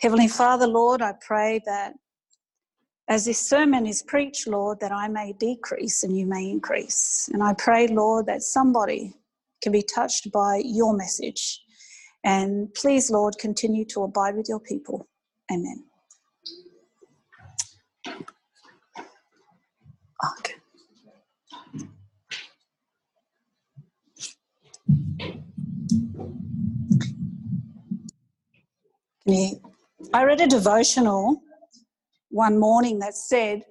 Heavenly Father, Lord, I pray that as this sermon is preached, Lord, that I may decrease and you may increase. And I pray, Lord, that somebody can be touched by your message. And please, Lord, continue to abide with your people. Amen. Okay. I read a devotional one morning that said,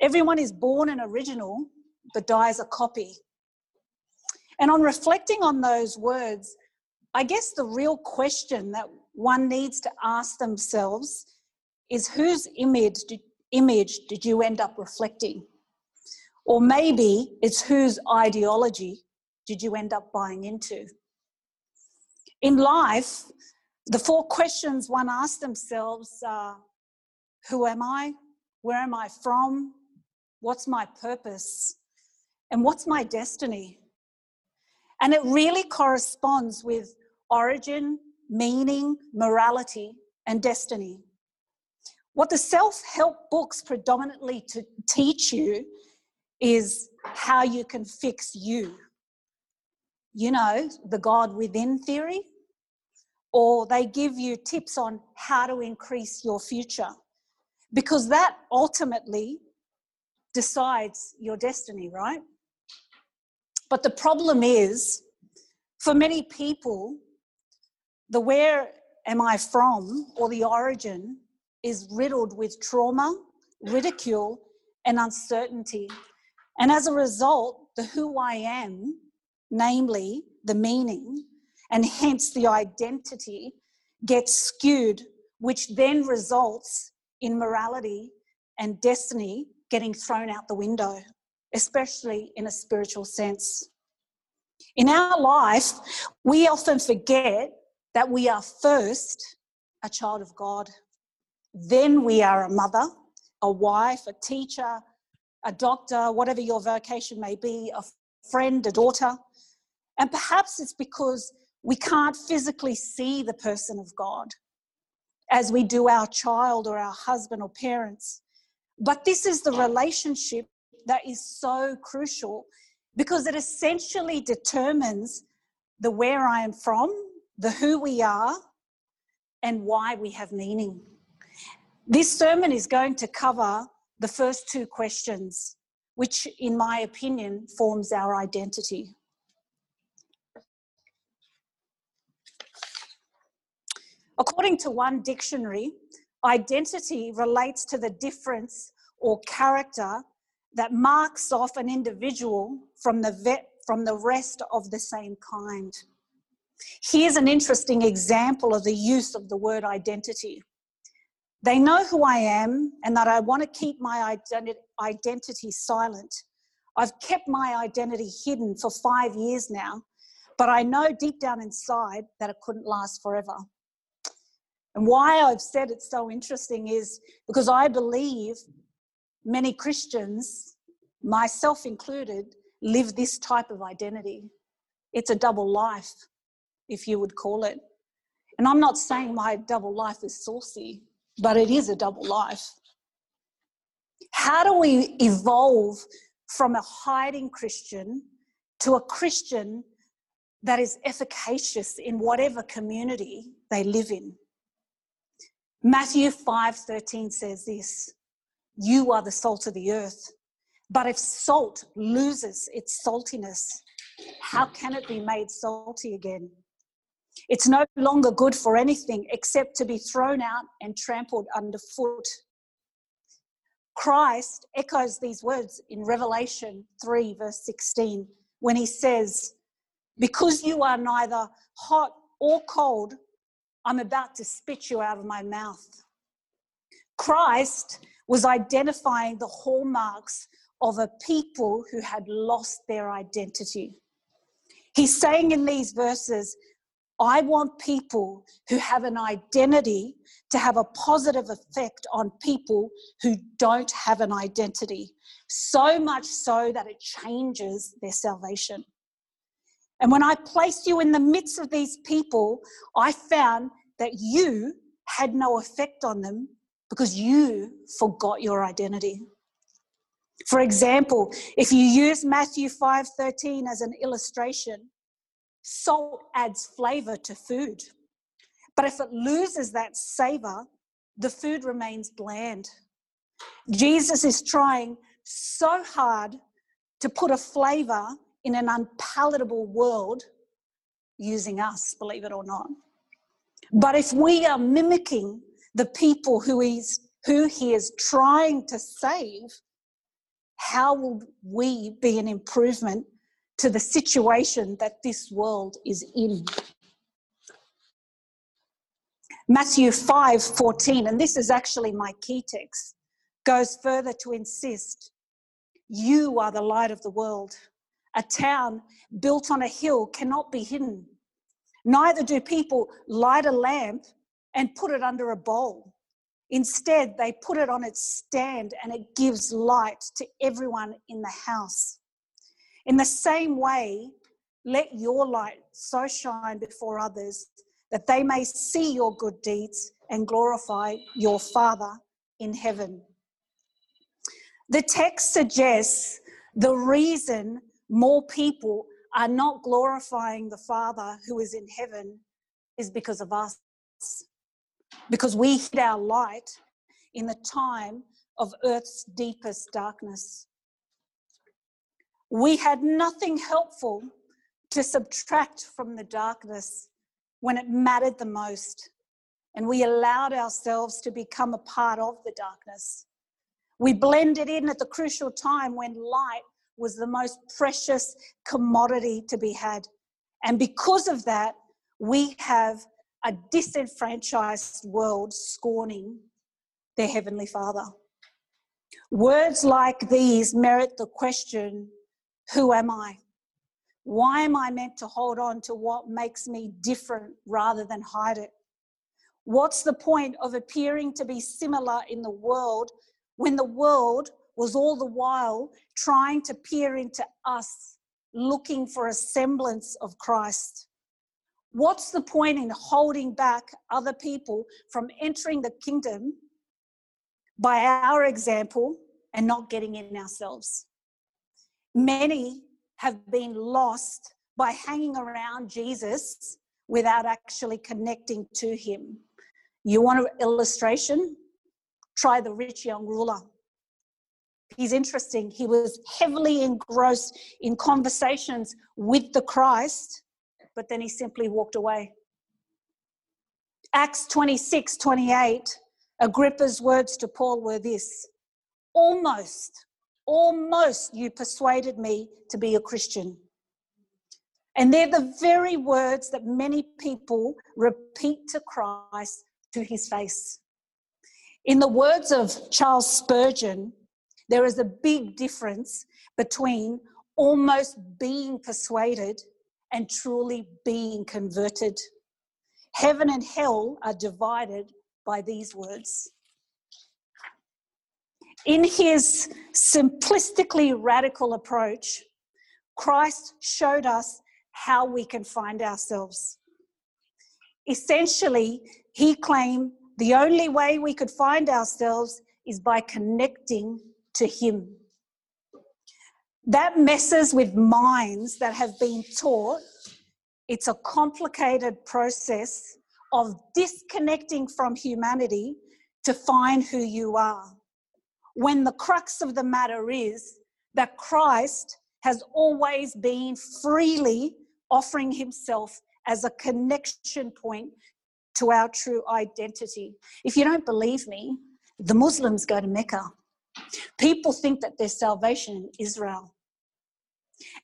Everyone is born an original but dies a copy. And on reflecting on those words, I guess the real question that one needs to ask themselves is whose image did, image did you end up reflecting? Or maybe it's whose ideology did you end up buying into? In life, the four questions one asks themselves are who am I? Where am I from? What's my purpose? And what's my destiny? And it really corresponds with origin, meaning, morality, and destiny. What the self help books predominantly to teach you is how you can fix you. You know, the God within theory, or they give you tips on how to increase your future because that ultimately decides your destiny, right? But the problem is, for many people, the where am I from or the origin is riddled with trauma, ridicule, and uncertainty. And as a result, the who I am, namely the meaning, and hence the identity, gets skewed, which then results in morality and destiny getting thrown out the window, especially in a spiritual sense. In our life, we often forget that we are first a child of God. Then we are a mother, a wife, a teacher, a doctor, whatever your vocation may be, a friend, a daughter. And perhaps it's because we can't physically see the person of God as we do our child or our husband or parents. But this is the relationship that is so crucial because it essentially determines the where I am from, the who we are, and why we have meaning. This sermon is going to cover the first two questions, which, in my opinion, forms our identity. According to one dictionary, identity relates to the difference or character that marks off an individual from the, vet, from the rest of the same kind. Here's an interesting example of the use of the word identity. They know who I am and that I want to keep my identity silent. I've kept my identity hidden for five years now, but I know deep down inside that it couldn't last forever. And why I've said it's so interesting is because I believe many Christians, myself included, live this type of identity. It's a double life, if you would call it. And I'm not saying my double life is saucy, but it is a double life. How do we evolve from a hiding Christian to a Christian that is efficacious in whatever community they live in? Matthew 5:13 says this, you are the salt of the earth. But if salt loses its saltiness, how can it be made salty again? It's no longer good for anything except to be thrown out and trampled underfoot. Christ echoes these words in Revelation 3, verse 16, when he says, Because you are neither hot or cold, I'm about to spit you out of my mouth. Christ was identifying the hallmarks of a people who had lost their identity. He's saying in these verses, I want people who have an identity to have a positive effect on people who don't have an identity, so much so that it changes their salvation. And when I placed you in the midst of these people, I found that you had no effect on them because you forgot your identity. For example, if you use Matthew 5:13 as an illustration, salt adds flavor to food. But if it loses that savor, the food remains bland. Jesus is trying so hard to put a flavor in an unpalatable world using us, believe it or not. But if we are mimicking the people who he's who he is trying to save, how will we be an improvement to the situation that this world is in? Matthew 5 14, and this is actually my key text, goes further to insist you are the light of the world. A town built on a hill cannot be hidden. Neither do people light a lamp and put it under a bowl. Instead, they put it on its stand and it gives light to everyone in the house. In the same way, let your light so shine before others that they may see your good deeds and glorify your Father in heaven. The text suggests the reason more people are not glorifying the Father who is in heaven is because of us. Because we hid our light in the time of earth's deepest darkness. We had nothing helpful to subtract from the darkness when it mattered the most, and we allowed ourselves to become a part of the darkness. We blended in at the crucial time when light was the most precious commodity to be had. And because of that, we have a disenfranchised world scorning their Heavenly Father. Words like these merit the question Who am I? Why am I meant to hold on to what makes me different rather than hide it? What's the point of appearing to be similar in the world when the world was all the while trying to peer into us, looking for a semblance of Christ? What's the point in holding back other people from entering the kingdom by our example and not getting in ourselves? Many have been lost by hanging around Jesus without actually connecting to him. You want an illustration? Try the rich young ruler. He's interesting. He was heavily engrossed in conversations with the Christ, but then he simply walked away. Acts 26 28, Agrippa's words to Paul were this Almost, almost you persuaded me to be a Christian. And they're the very words that many people repeat to Christ to his face. In the words of Charles Spurgeon, there is a big difference between almost being persuaded and truly being converted. Heaven and hell are divided by these words. In his simplistically radical approach, Christ showed us how we can find ourselves. Essentially, he claimed the only way we could find ourselves is by connecting to him. That messes with minds that have been taught it's a complicated process of disconnecting from humanity to find who you are when the crux of the matter is that Christ has always been freely offering himself as a connection point to our true identity. If you don't believe me, the Muslims go to Mecca. People think that there's salvation in Israel.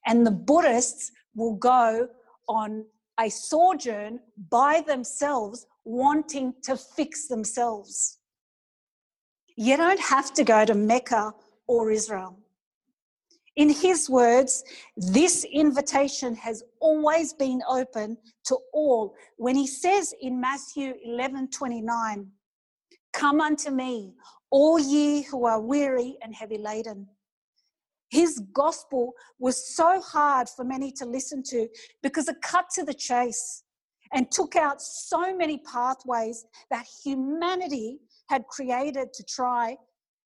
And the Buddhists will go on a sojourn by themselves, wanting to fix themselves. You don't have to go to Mecca or Israel. In his words, this invitation has always been open to all. When he says in Matthew 11 29, Come unto me, all ye who are weary and heavy laden. His gospel was so hard for many to listen to because it cut to the chase. and took out so many pathways that humanity had created to try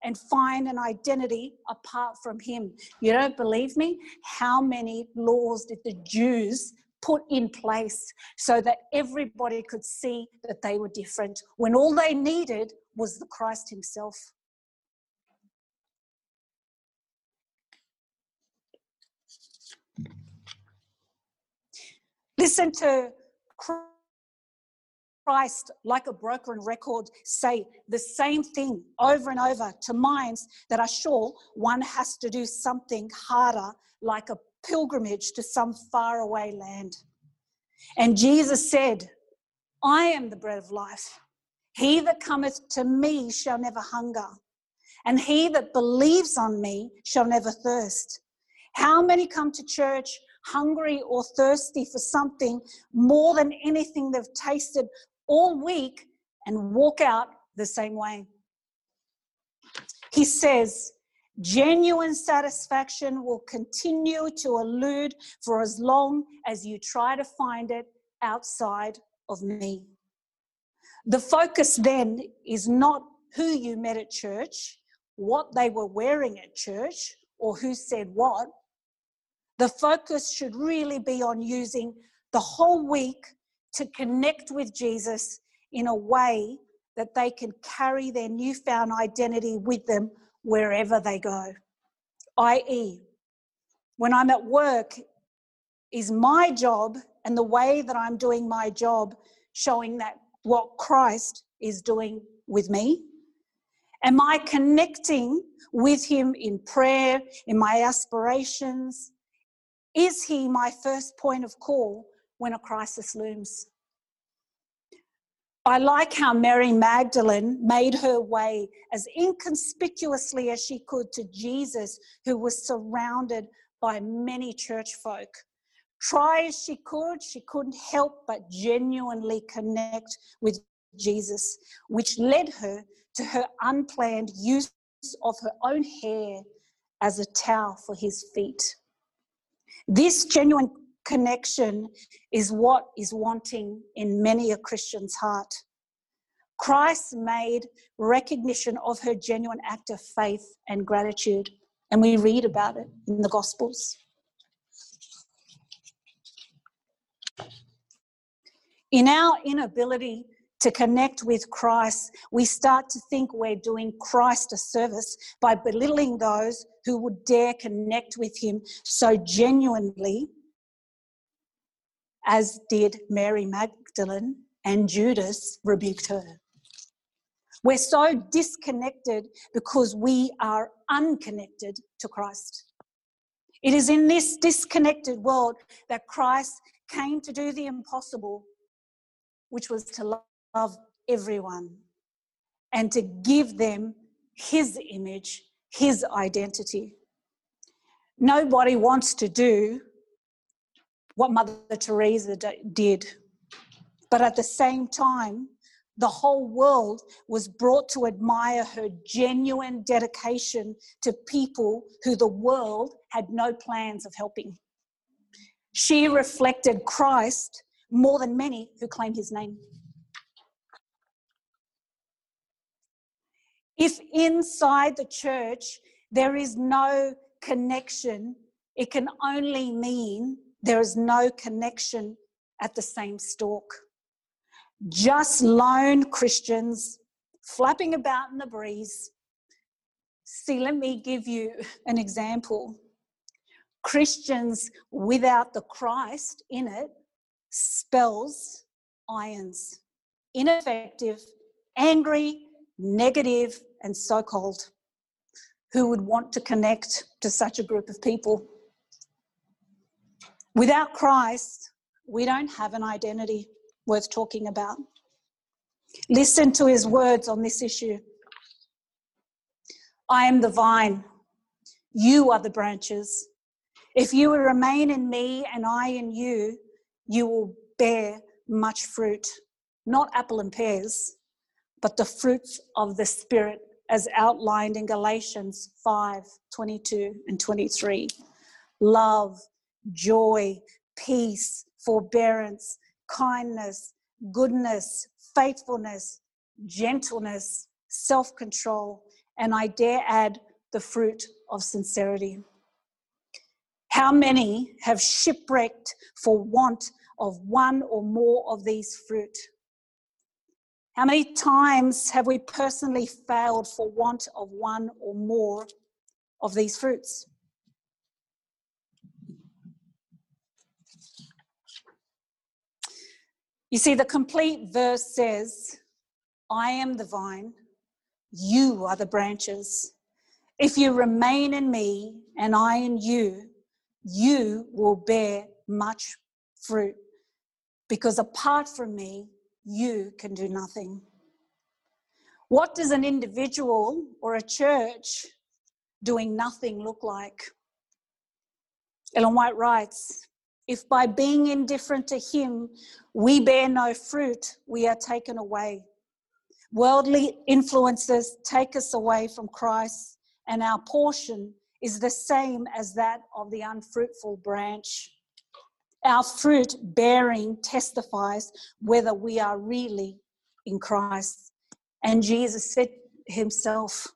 and find an identity apart from him. You don't believe me? How many laws did the Jews put in place so that everybody could see that they were different when all they needed was the Christ himself? Listen to Christ, like a broken record, say the same thing over and over to minds that are sure one has to do something harder, like a pilgrimage to some faraway land. And Jesus said, I am the bread of life. He that cometh to me shall never hunger, and he that believes on me shall never thirst. How many come to church hungry or thirsty for something more than anything they've tasted all week and walk out the same way. He says, genuine satisfaction will continue to elude for as long as you try to find it outside of me. The focus then is not who you met at church, what they were wearing at church, or who said what. The focus should really be on using the whole week to connect with Jesus in a way that they can carry their newfound identity with them wherever they go. I.e., when I'm at work, is my job and the way that I'm doing my job showing that what Christ is doing with me? Am I connecting with Him in prayer, in my aspirations, is he my first point of call when a crisis looms? I like how Mary Magdalene made her way as inconspicuously as she could to Jesus, who was surrounded by many church folk. Try as she could, she couldn't help but genuinely connect with Jesus, which led her to her unplanned use of her own hair as a towel for his feet. This genuine connection is what is wanting in many a Christian's heart. Christ made recognition of her genuine act of faith and gratitude, and we read about it in the Gospels. In our inability to connect with Christ, we start to think we're doing Christ a service by belittling those who would dare connect with Him so genuinely, as did Mary Magdalene and Judas rebuked her. We're so disconnected because we are unconnected to Christ. It is in this disconnected world that Christ came to do the impossible, which was to love everyone and to give them his image, his identity. Nobody wants to do what Mother Teresa did, but at the same time, the whole world was brought to admire her genuine dedication to people who the world had no plans of helping. She reflected Christ more than many who claim his name. If inside the church there is no connection, it can only mean there is no connection at the same stalk. Just lone Christians flapping about in the breeze. See, let me give you an example. Christians without the Christ in it spells irons, ineffective, angry, negative, and so called. Who would want to connect to such a group of people? Without Christ, we don't have an identity worth talking about. Listen to his words on this issue. I am the vine, you are the branches. If you will remain in me and I in you, you will bear much fruit, not apple and pears, but the fruits of the Spirit as outlined in Galatians 5 22 and 23. Love, joy, peace, forbearance, kindness, goodness, faithfulness, gentleness, self control, and I dare add the fruit of sincerity. How many have shipwrecked for want of one or more of these fruit? How many times have we personally failed for want of one or more of these fruits? You see, the complete verse says, I am the vine, you are the branches. If you remain in me and I in you, you will bear much fruit. Because apart from me, you can do nothing. What does an individual or a church doing nothing look like? Ellen White writes If by being indifferent to Him we bear no fruit, we are taken away. Worldly influences take us away from Christ, and our portion is the same as that of the unfruitful branch. Our fruit bearing testifies whether we are really in Christ. And Jesus said himself,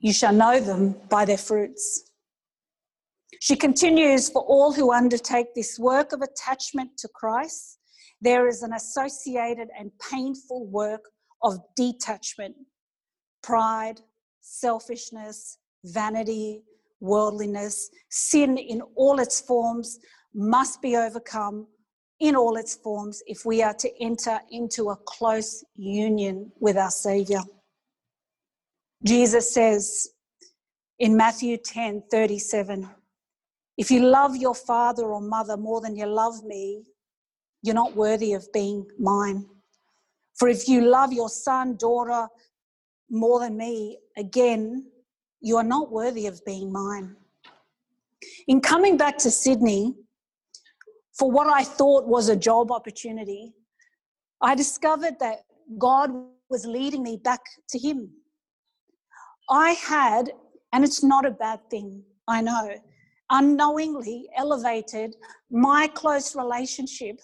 You shall know them by their fruits. She continues, For all who undertake this work of attachment to Christ, there is an associated and painful work of detachment, pride, selfishness, vanity, worldliness, sin in all its forms must be overcome in all its forms if we are to enter into a close union with our Saviour. Jesus says in Matthew 10 37, if you love your father or mother more than you love me, you're not worthy of being mine. For if you love your son, daughter more than me, again, you are not worthy of being mine. In coming back to Sydney, for what I thought was a job opportunity, I discovered that God was leading me back to Him. I had, and it's not a bad thing, I know, unknowingly elevated my close relationship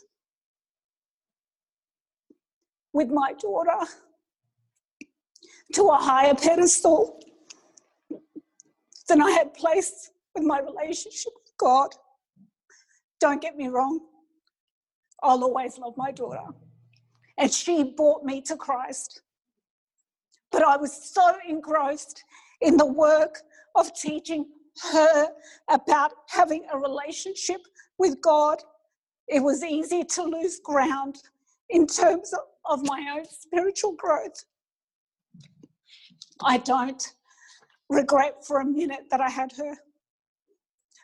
with my daughter to a higher pedestal than I had placed with my relationship with God. Don't get me wrong, I'll always love my daughter. And she brought me to Christ. But I was so engrossed in the work of teaching her about having a relationship with God, it was easy to lose ground in terms of, of my own spiritual growth. I don't regret for a minute that I had her.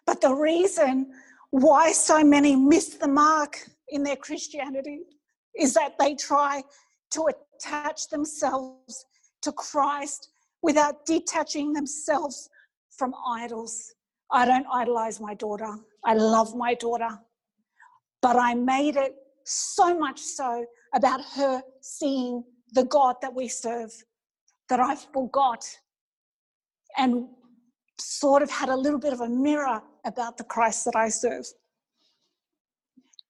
But the reason why so many miss the mark in their Christianity is that they try to attach themselves to Christ without detaching themselves from idols. I don't idolize my daughter. I love my daughter. But I made it so much so about her seeing the God that we serve that I forgot and sort of had a little bit of a mirror about the Christ that I serve.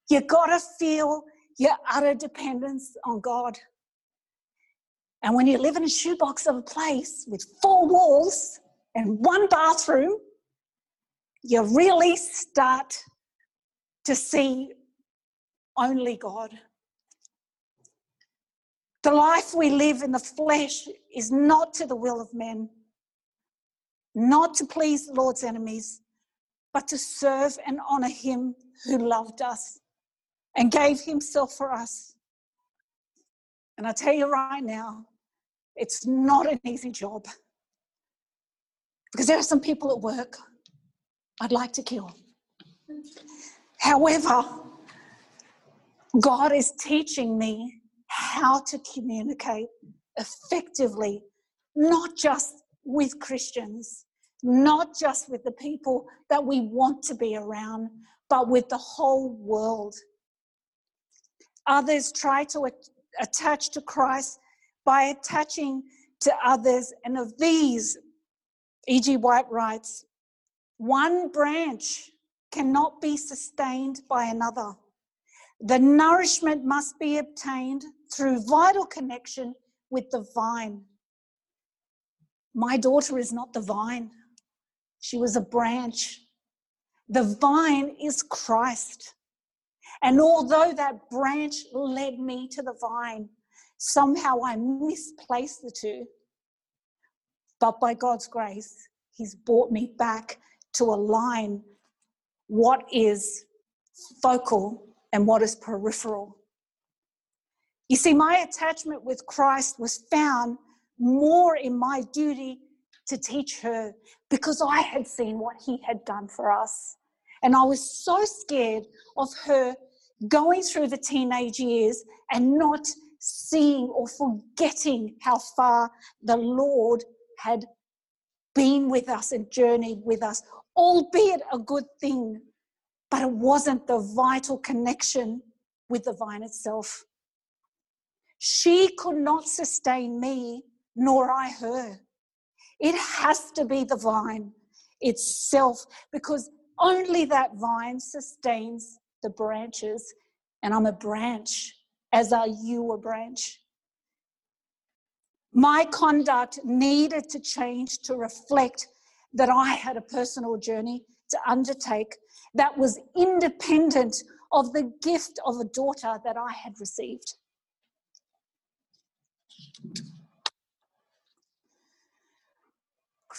You gotta feel your utter dependence on God. And when you live in a shoebox of a place with four walls and one bathroom, you really start to see only God. The life we live in the flesh is not to the will of men not to please the Lord's enemies, but to serve and honor him who loved us and gave himself for us. And I tell you right now, it's not an easy job. Because there are some people at work I'd like to kill. However, God is teaching me how to communicate effectively, not just with Christians, not just with the people that we want to be around, but with the whole world. Others try to attach to Christ by attaching to others, and of these, E.G. White writes, one branch cannot be sustained by another. The nourishment must be obtained through vital connection with the vine. My daughter is not the vine, she was a branch. The vine is Christ. And although that branch led me to the vine, somehow I misplaced the two. But by God's grace, He's brought me back to align what is focal and what is peripheral. You see, my attachment with Christ was found more in my duty to teach her because I had seen what he had done for us. And I was so scared of her going through the teenage years and not seeing or forgetting how far the Lord had been with us and journeyed with us, albeit a good thing, but it wasn't the vital connection with the vine itself. She could not sustain me, nor I her. It has to be the vine itself, because only that vine sustains the branches. And I'm a branch, as are you a branch. My conduct needed to change to reflect that I had a personal journey to undertake that was independent of the gift of a daughter that I had received.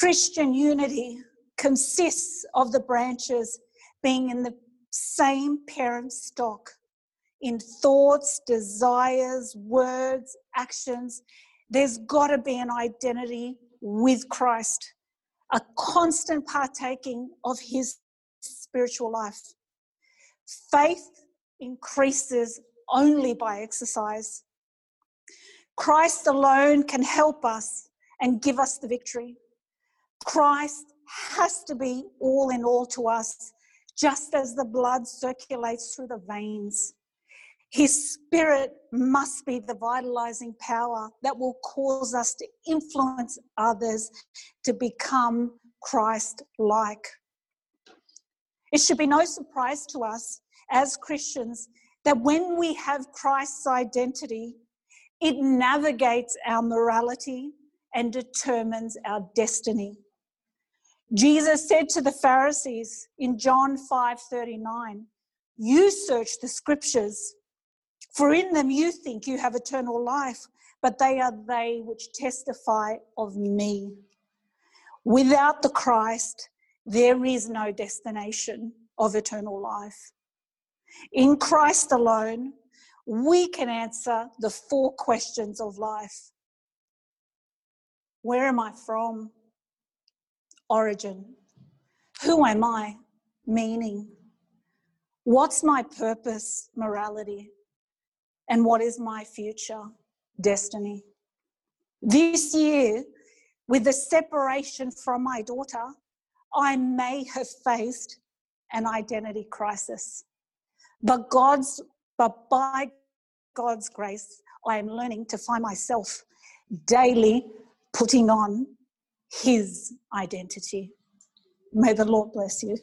Christian unity consists of the branches being in the same parent stock in thoughts, desires, words, actions. There's got to be an identity with Christ, a constant partaking of his spiritual life. Faith increases only by exercise. Christ alone can help us and give us the victory. Christ has to be all in all to us, just as the blood circulates through the veins. His spirit must be the vitalizing power that will cause us to influence others to become Christ like. It should be no surprise to us as Christians that when we have Christ's identity, it navigates our morality and determines our destiny. Jesus said to the Pharisees in John 5:39, "You search the scriptures, for in them you think you have eternal life, but they are they which testify of me." Without the Christ, there is no destination of eternal life. In Christ alone, we can answer the four questions of life Where am I from? Origin. Who am I? Meaning. What's my purpose? Morality. And what is my future? Destiny. This year, with the separation from my daughter, I may have faced an identity crisis. But God's but by God's grace, I am learning to find myself daily putting on his identity. May the Lord bless you.